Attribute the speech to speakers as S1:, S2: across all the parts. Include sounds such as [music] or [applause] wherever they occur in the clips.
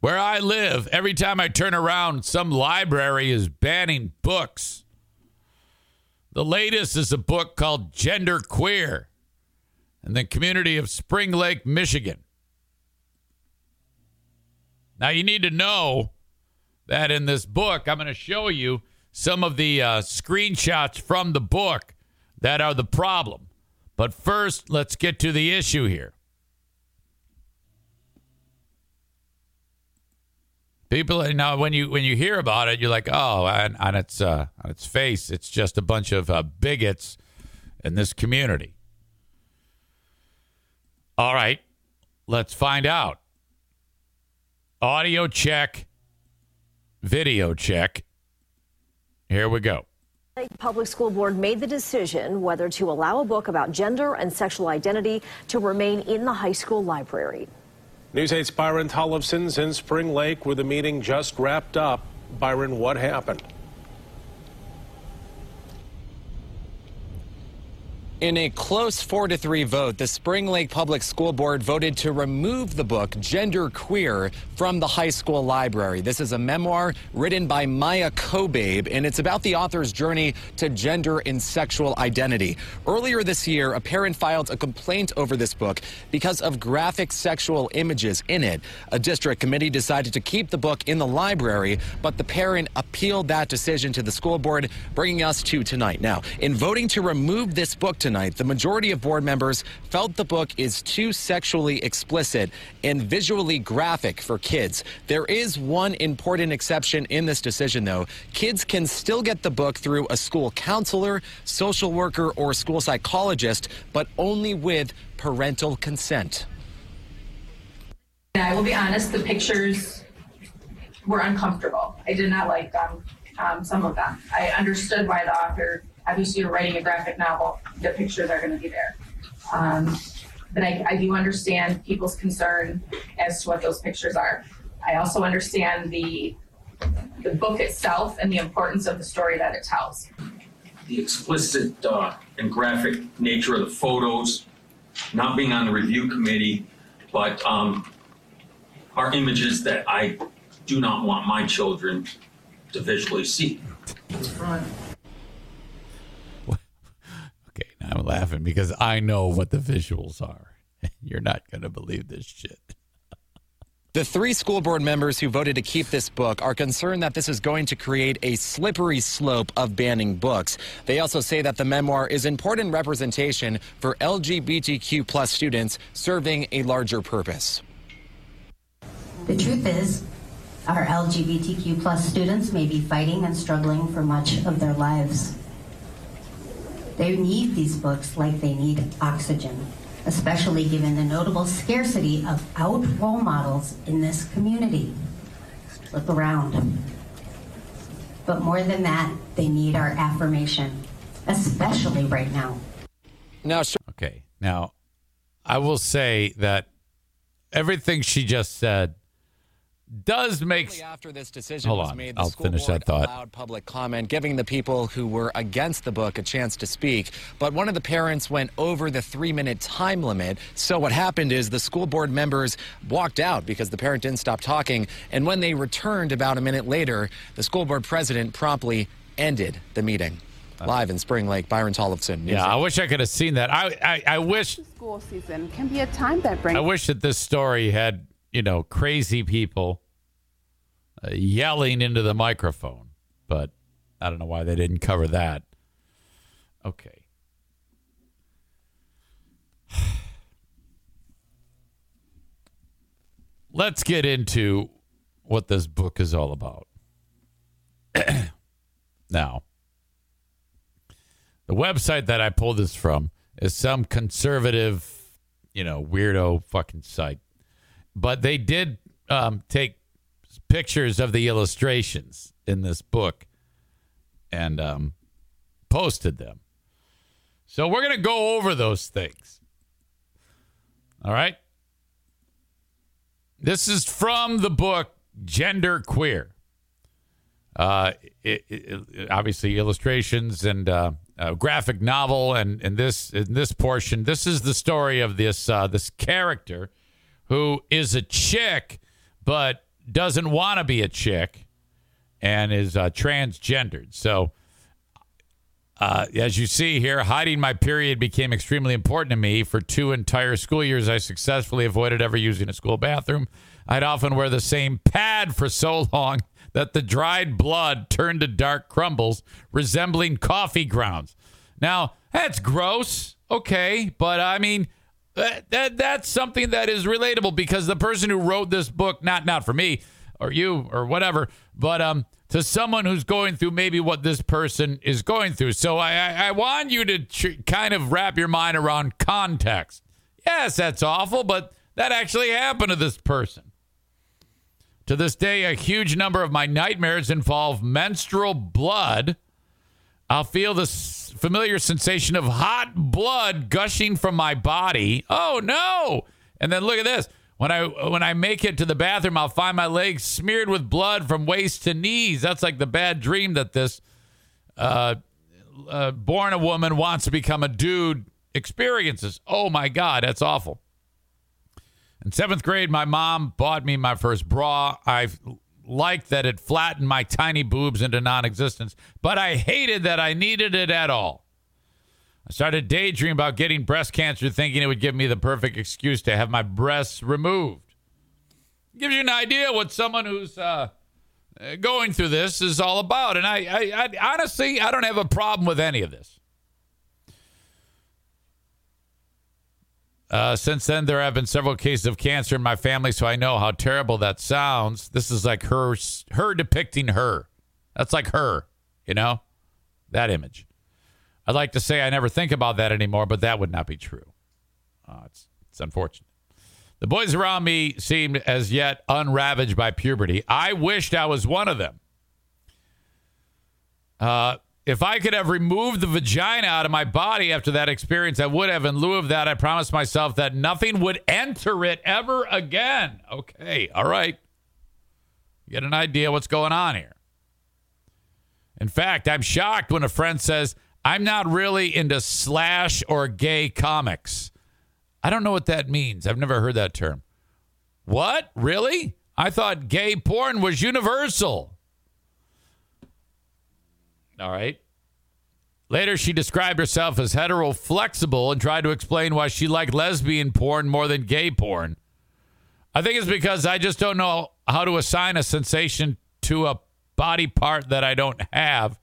S1: Where I live, every time I turn around, some library is banning books. The latest is a book called Gender Queer in the community of Spring Lake, Michigan. Now, you need to know that in this book, I'm going to show you some of the uh, screenshots from the book that are the problem. But first, let's get to the issue here. People now when you when you hear about it, you're like, oh, and on its uh, on its face, it's just a bunch of uh, bigots in this community. All right, let's find out. Audio check, video check. Here we go.
S2: Public School Board made the decision whether to allow a book about gender and sexual identity to remain in the high school library.
S3: News 8's Byron Tollefson's in Spring Lake where the meeting just wrapped up. Byron, what happened?
S4: In a close 4 to 3 vote, the Spring Lake Public School Board voted to remove the book Gender Queer from the high school library. This is a memoir written by Maia Kobabe, and it's about the author's journey to gender and sexual identity. Earlier this year, a parent filed a complaint over this book because of graphic sexual images in it. A district committee decided to keep the book in the library, but the parent appealed that decision to the school board, bringing us to tonight. Now, in voting to remove this book tonight, the majority of board members felt the book is too sexually explicit and visually graphic for kids. There is one important exception in this decision, though. Kids can still get the book through a school counselor, social worker, or school psychologist, but only with parental consent.
S5: I will be honest, the pictures were uncomfortable. I did not like them, um, some of them. I understood why the author, obviously, you're writing a graphic novel, the pictures are going to be there. Um, but I, I do understand people's concern as to what those pictures are. I also understand the the book itself and the importance of the story that it tells.
S6: the explicit uh, and graphic nature of the photos, not being on the review committee, but um, are images that I do not want my children to visually see.
S1: Okay, now I'm laughing because I know what the visuals are. [laughs] You're not going to believe this shit.
S4: The three school board members who voted to keep this book are concerned that this is going to create a slippery slope of banning books. They also say that the memoir is important representation for LGBTQ plus students serving a larger purpose.
S7: The truth is, our LGBTQ plus students may be fighting and struggling for much of their lives. They need these books like they need oxygen, especially given the notable scarcity of out role models in this community. Look around. But more than that, they need our affirmation, especially right now.
S4: Now,
S1: Okay, now I will say that everything she just said does make
S4: Shortly after this decision
S1: Hold
S4: was
S1: on,
S4: made, the
S1: I'll
S4: school
S1: finish
S4: board
S1: that thought.
S4: allowed public comment, giving the people who were against the book a chance to speak. But one of the parents went over the three-minute time limit. So what happened is the school board members walked out because the parent didn't stop talking. And when they returned about a minute later, the school board president promptly ended the meeting. Live in Spring Lake, Byron Tollefson. News
S1: Yeah, I wish I could have seen that. I, I, I wish
S8: School season can be a time that brings
S1: I wish that this story had you know crazy people uh, yelling into the microphone, but I don't know why they didn't cover that. Okay. [sighs] Let's get into what this book is all about. [clears throat] now, the website that I pulled this from is some conservative, you know, weirdo fucking site. But they did um, take pictures of the illustrations in this book and um, posted them. So we're going to go over those things. All right. This is from the book Gender Queer. Uh, it, it, obviously illustrations and uh, graphic novel, and and this in this portion, this is the story of this uh, this character who is a chick, but doesn't want to be a chick and is uh, transgendered. So, uh, as you see here, hiding my period became extremely important to me. For two entire school years, I successfully avoided ever using a school bathroom. I'd often wear the same pad for so long that the dried blood turned to dark crumbles resembling coffee grounds. Now, that's gross, okay, but I mean, that, that that's something that is relatable because the person who wrote this book, not not for me or you or whatever, but um to someone who's going through maybe what this person is going through. So I I, I want you to tr- kind of wrap your mind around context. Yes, that's awful, but that actually happened to this person. To this day, a huge number of my nightmares involve menstrual blood. I'll feel this familiar sensation of hot blood gushing from my body. Oh no! And then look at this. When I when I make it to the bathroom, I'll find my legs smeared with blood from waist to knees. That's like the bad dream that this uh, uh, born a woman wants to become a dude experiences. Oh my God, that's awful. In seventh grade, my mom bought me my first bra. I liked that it flattened my tiny boobs into non existence, but I hated that I needed it at all. I started daydreaming about getting breast cancer, thinking it would give me the perfect excuse to have my breasts removed. Gives you an idea what someone who's uh, going through this is all about. And I, I, I honestly, I don't have a problem with any of this. Uh, since then, there have been several cases of cancer in my family, so I know how terrible that sounds. This is like her, her depicting her. That's like her, you know, that image. I'd like to say I never think about that anymore, but that would not be true. Uh, it's it's unfortunate. The boys around me seemed as yet unravaged by puberty. I wished I was one of them. Uh, if I could have removed the vagina out of my body after that experience, I would have. In lieu of that, I promised myself that nothing would enter it ever again. Okay, all right. Get an idea what's going on here. In fact, I'm shocked when a friend says, I'm not really into slash or gay comics. I don't know what that means. I've never heard that term. What? Really? I thought gay porn was universal. All right. Later, she described herself as hetero flexible and tried to explain why she liked lesbian porn more than gay porn. I think it's because I just don't know how to assign a sensation to a body part that I don't have.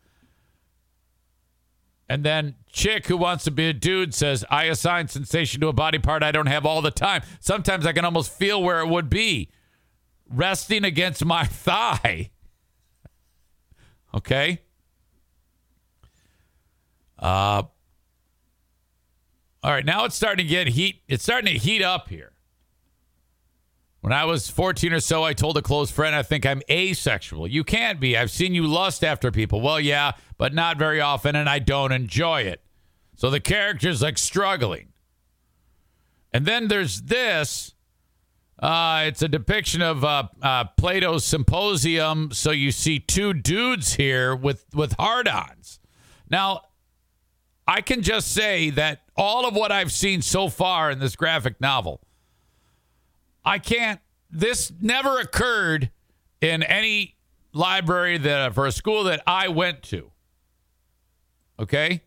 S1: And then chick who wants to be a dude says, I assign sensation to a body part I don't have all the time. Sometimes I can almost feel where it would be resting against my [laughs] thigh. Okay. Uh, all right, now it's starting to get heat. It's starting to heat up here. When I was 14 or so, I told a close friend, I think I'm asexual. You can't be. I've seen you lust after people. Well, yeah, but not very often, and I don't enjoy it. So the character's like struggling. And then there's this. Uh, it's a depiction of uh, uh, Plato's Symposium. So you see two dudes here with, with hard ons. Now, I can just say that all of what I've seen so far in this graphic novel, I can't, this never occurred in any library that for a school that I went to. Okay?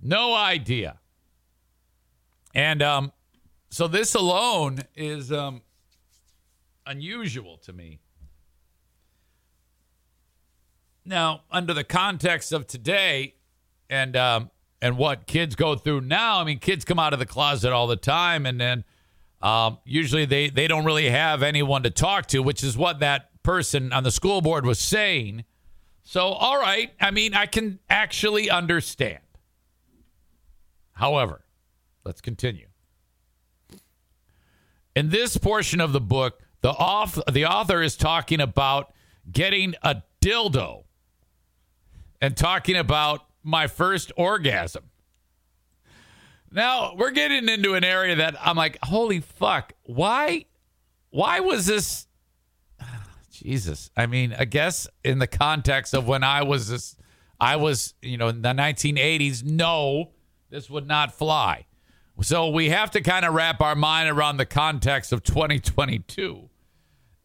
S1: No idea. And um, so this alone is um, unusual to me. Now, under the context of today and um, and what kids go through now, I mean, kids come out of the closet all the time, and then um, usually they they don't really have anyone to talk to, which is what that person on the school board was saying. So, all right, I mean, I can actually understand. However, let's continue. In this portion of the book, the off the author is talking about getting a dildo and talking about my first orgasm. Now, we're getting into an area that I'm like, holy fuck, why why was this [sighs] Jesus. I mean, I guess in the context of when I was this I was, you know, in the 1980s, no, this would not fly. So we have to kind of wrap our mind around the context of 2022.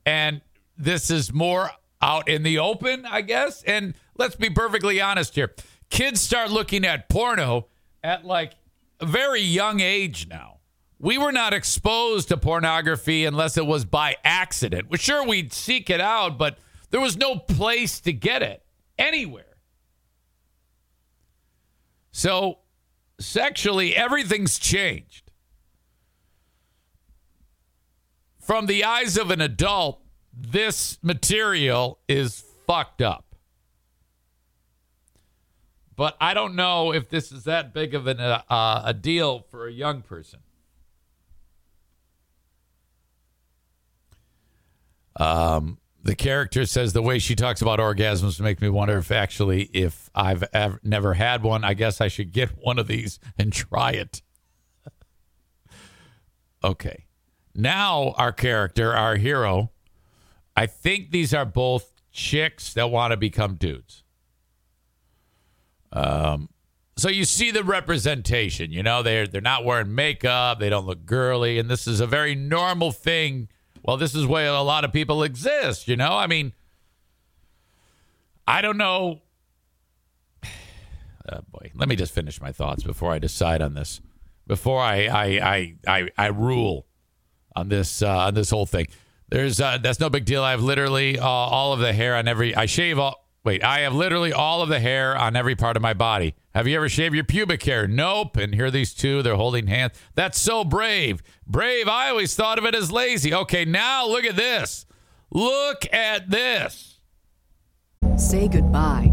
S1: And this is more out in the open, I guess. And let's be perfectly honest here. Kids start looking at porno at like a very young age now. We were not exposed to pornography unless it was by accident. Well, sure, we'd seek it out, but there was no place to get it anywhere. So, sexually, everything's changed. From the eyes of an adult, this material is fucked up. But I don't know if this is that big of an, uh, uh, a deal for a young person. Um, the character says the way she talks about orgasms makes me wonder if actually if I've ever never had one, I guess I should get one of these and try it. okay. Now our character, our hero, I think these are both chicks that want to become dudes. Um so you see the representation, you know, they're they're not wearing makeup, they don't look girly, and this is a very normal thing well, this is where a lot of people exist, you know? I mean, I don't know. [sighs] Oh boy, let me just finish my thoughts before I decide on this. Before I I I I, I rule on this uh, on this whole thing. There's uh, that's no big deal. I have literally uh, all of the hair on every. I shave all. Wait, I have literally all of the hair on every part of my body. Have you ever shaved your pubic hair? Nope. And here are these two. They're holding hands. That's so brave. Brave. I always thought of it as lazy. Okay, now look at this. Look at this.
S9: Say goodbye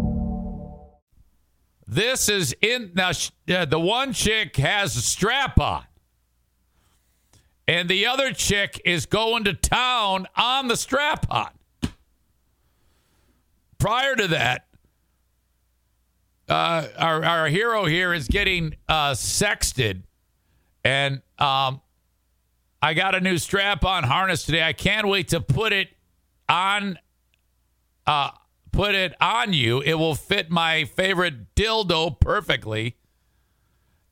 S1: This is in now. Uh, the one chick has a strap on, and the other chick is going to town on the strap on. Prior to that, uh, our our hero here is getting uh, sexted, and um, I got a new strap on harness today. I can't wait to put it on uh, put it on you. It will fit my favorite dildo perfectly.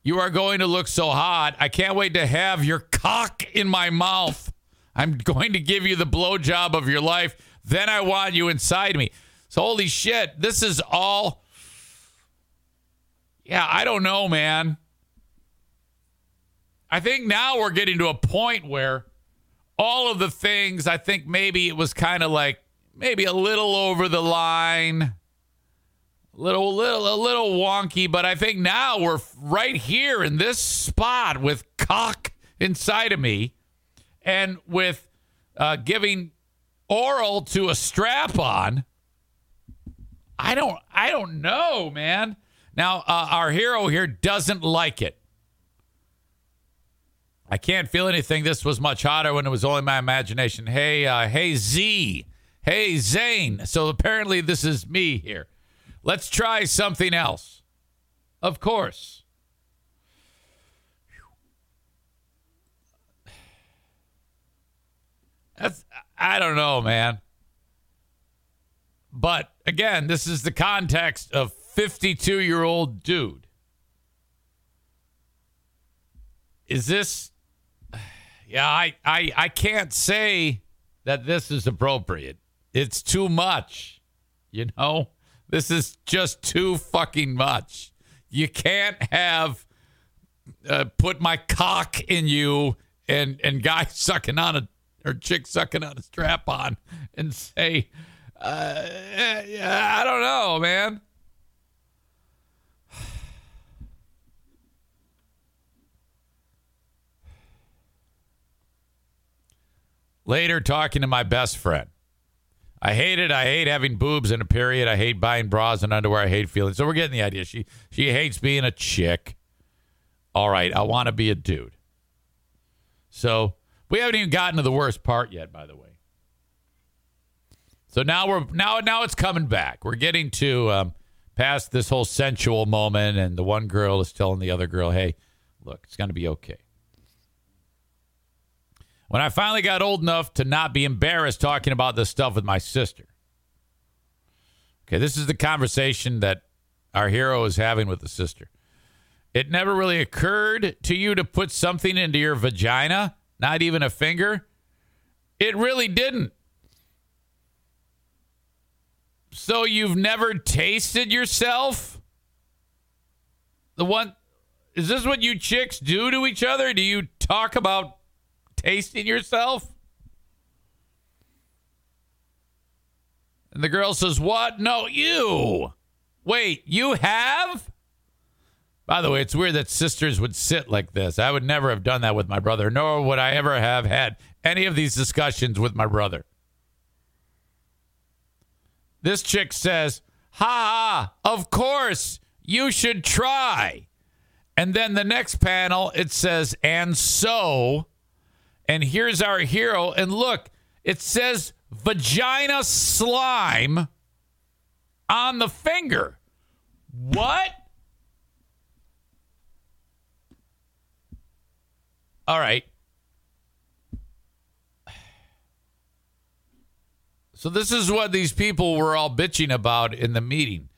S1: You are going to look so hot. I can't wait to have your cock in my mouth. I'm going to give you the blowjob of your life. Then I want you inside me. So, holy shit, this is all. Yeah, I don't know, man. I think now we're getting to a point where all of the things, I think maybe it was kind of like, maybe a little over the line, a little little a little wonky, but I think now we're right here in this spot with cock inside of me, and with uh, giving oral to a strap on. I don't I don't know, man. Now uh, our hero here doesn't like it. I can't feel anything. This was much hotter when it was only my imagination. Hey, uh, hey Z, Hey, Zane. So apparently this is me here. Let's try something else. Of course. That's I don't know, man. But again, this is the context of 52 year old dude. Is this [sighs] yeah, I, I I can't say that this is appropriate. It's too much. You know, this is just too fucking much. You can't have uh, put my cock in you and and guy [laughs] sucking on a or chick sucking on a strap on and say, uh, I don't know, man. [sighs] Later, talking to my best friend. I hate it. I hate having boobs in a period. I hate buying bras and underwear. I hate feeling. So we're getting the idea. She she hates being a chick. All right, I want to be a dude. So We haven't even gotten to the worst part yet, by the way. So now we're now now it's coming back. We're getting to um, past this whole sensual moment, and the one girl is telling the other girl, "Hey, look, it's going to be okay." When I finally got old enough to not be embarrassed talking about this stuff with my sister. Okay, this is the conversation that our hero is having with the sister. It never really occurred to you to put something into your vagina, not even a finger. It really didn't. So you've never tasted yourself? The one is this what you chicks do to each other? Do you talk about tasting yourself? And the girl says, What? No, you. Wait, you have? By the way, it's weird that sisters would sit like this. I would never have done that with my brother, nor would I ever have had any of these discussions with my brother. This chick says, Ha, of course, you should try. And then the next panel, it says, And so, and here's our hero. And look, it says vagina slime on the finger. What? All right. So this is what these people were all bitching about in the meeting.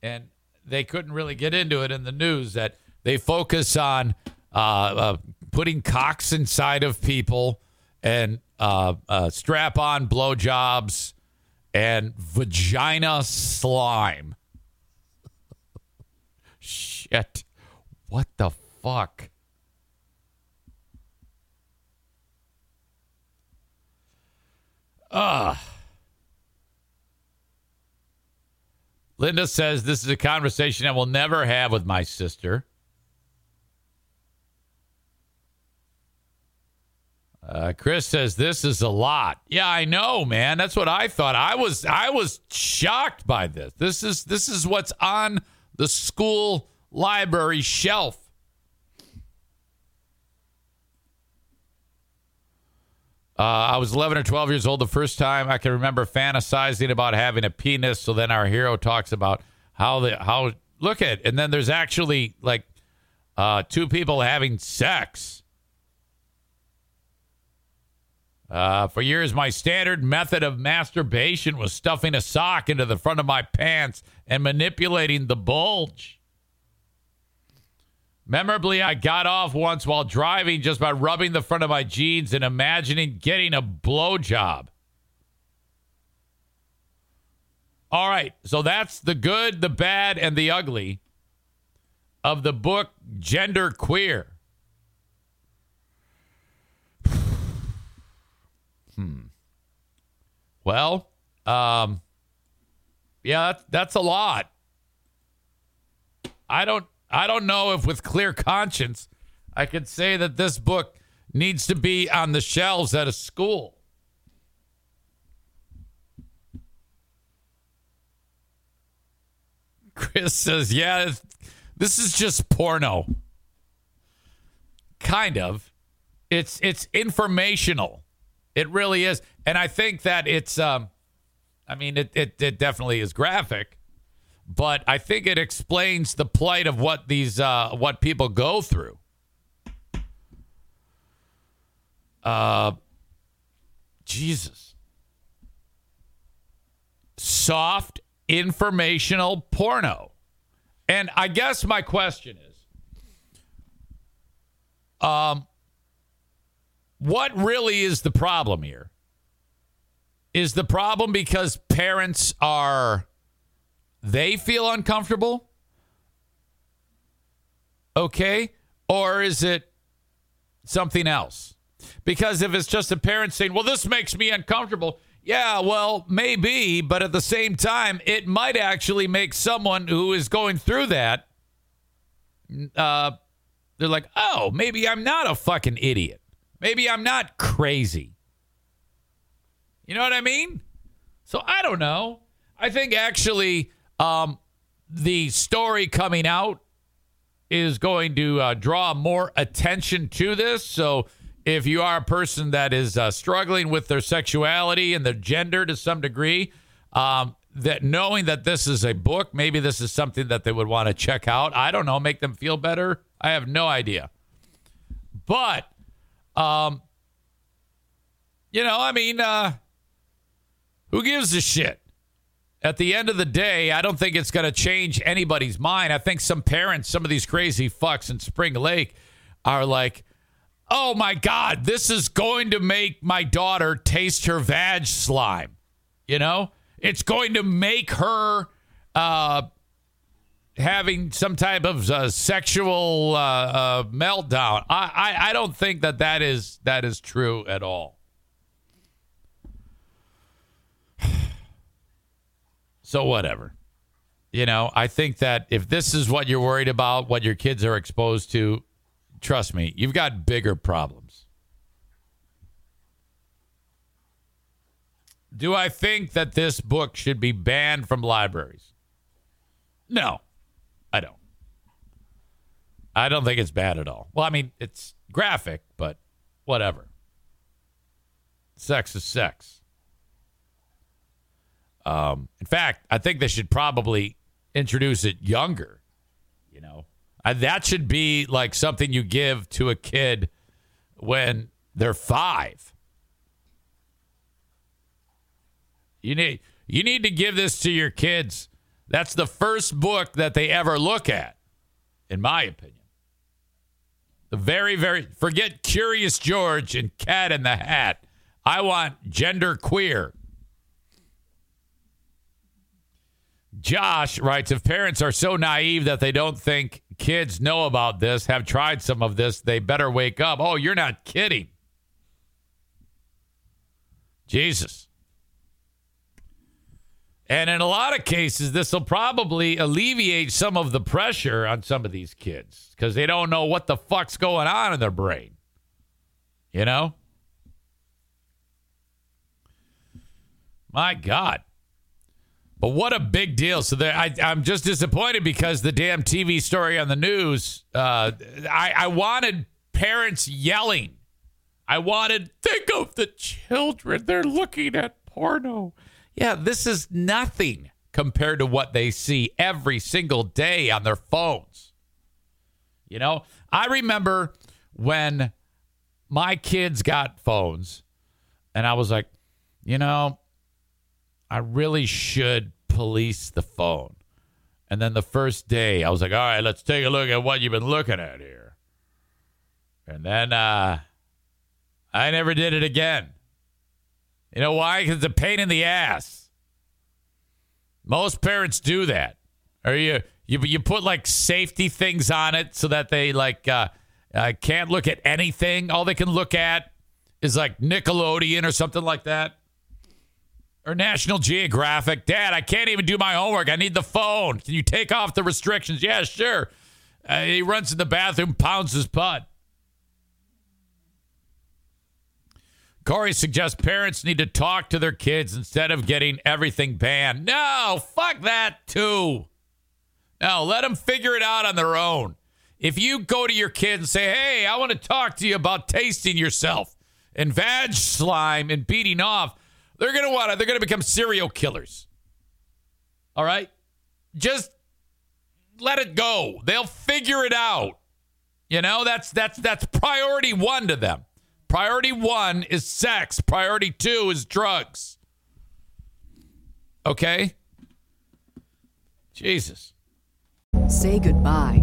S1: And they couldn't really get into it in the news that they focus on uh, uh, putting cocks inside of people and uh, uh strap on blowjobs and vagina slime. [laughs] Shit. What the fuck? Ugh. Linda says this is a conversation I will never have with my sister. Uh, Chris says this is a lot. Yeah, I know, man. That's what I thought. I was I was shocked by this. This is this is what's on the school library shelf. Uh, I was 11 or 12 years old the first time I can remember fantasizing about having a penis. So then our hero talks about how the how look at, and then there's actually like uh, two people having sex. Uh, for years, my standard method of masturbation was stuffing a sock into the front of my pants and manipulating the bulge. Memorably, I got off once while driving just by rubbing the front of my jeans and imagining getting a blowjob. All right, so that's the good, the bad, and the ugly of the book Gender Queer. Well, um, yeah, that's, that's a lot. I don't, I don't know if with clear conscience I could say that this book needs to be on the shelves at a school. Chris says, "Yeah, this is just porno." Kind of. It's it's informational. It really is. And I think that it's um I mean it it, it definitely is graphic, but I think it explains the plight of what these uh what people go through. Uh Jesus. Soft informational porno. And I guess my question is um what really is the problem here? Is the problem because parents are they feel uncomfortable? Okay? Or is it something else? Because if it's just a parent saying, well, this makes me uncomfortable, yeah, well, maybe, but at the same time, it might actually make someone who is going through that, uh, they're like, oh, maybe I'm not a fucking idiot. Maybe I'm not crazy. You know what I mean? So I don't know. I think actually um, the story coming out is going to uh, draw more attention to this. So if you are a person that is uh, struggling with their sexuality and their gender to some degree, um, that knowing that this is a book, maybe this is something that they would want to check out. I don't know, make them feel better. I have no idea. But, um, you know, I mean, uh, who gives a shit? At the end of the day, I don't think it's going to change anybody's mind. I think some parents, some of these crazy fucks in Spring Lake, are like, oh my God, this is going to make my daughter taste her vag slime. You know, it's going to make her uh, having some type of uh, sexual uh, uh meltdown. I, I, I don't think that that is that is true at all. So whatever. You know, I think that if this is what you're worried about, what your kids are exposed to, trust me, you've got bigger problems. Do I think that this book should be banned from libraries? No, I don't. I don't think it's bad at all. Well, I mean, it's graphic, but whatever. Sex is sex. Um, in fact, I think they should probably introduce it younger. You know, uh, that should be like something you give to a kid when they're five. You need you need to give this to your kids. That's the first book that they ever look at, in my opinion. The very, very forget Curious George and Cat in the Hat. I want gender queer. Josh writes If parents are so naive that they don't think kids know about this, have tried some of this, they better wake up. Oh, you're not kidding. Jesus. And in a lot of cases, this will probably alleviate some of the pressure on some of these kids because they don't know what the fuck's going on in their brain. You know? My God. But what a big deal! So there, I, am just disappointed because the damn TV story on the news. Uh, I, I wanted parents yelling. I wanted think of the children. They're looking at porno. Yeah, this is nothing compared to what they see every single day on their phones. You know, I remember when my kids got phones, and I was like, you know, I really should police the phone. And then the first day, I was like, all right, let's take a look at what you've been looking at here. And then uh, I never did it again. You know why? Because it's a pain in the ass. Most parents do that. Or you, you, you put like safety things on it so that they like uh, uh, can't look at anything. All they can look at is like Nickelodeon or something like that or National Geographic. Dad, I can't even do my homework. I need the phone. Can you take off the restrictions? Yeah, sure. Uh, he runs in the bathroom, pounds his butt. Corey suggests parents need to talk to their kids instead of getting everything banned. No, fuck that too. No, let them figure it out on their own. If you go to your kid and say, hey, I want to talk to you about tasting yourself and vag slime and beating off, they're going to want to, They're going to become serial killers. All right? Just let it go. They'll figure it out. You know, that's that's that's priority 1 to them. Priority 1 is sex, priority 2 is drugs. Okay? Jesus.
S9: Say goodbye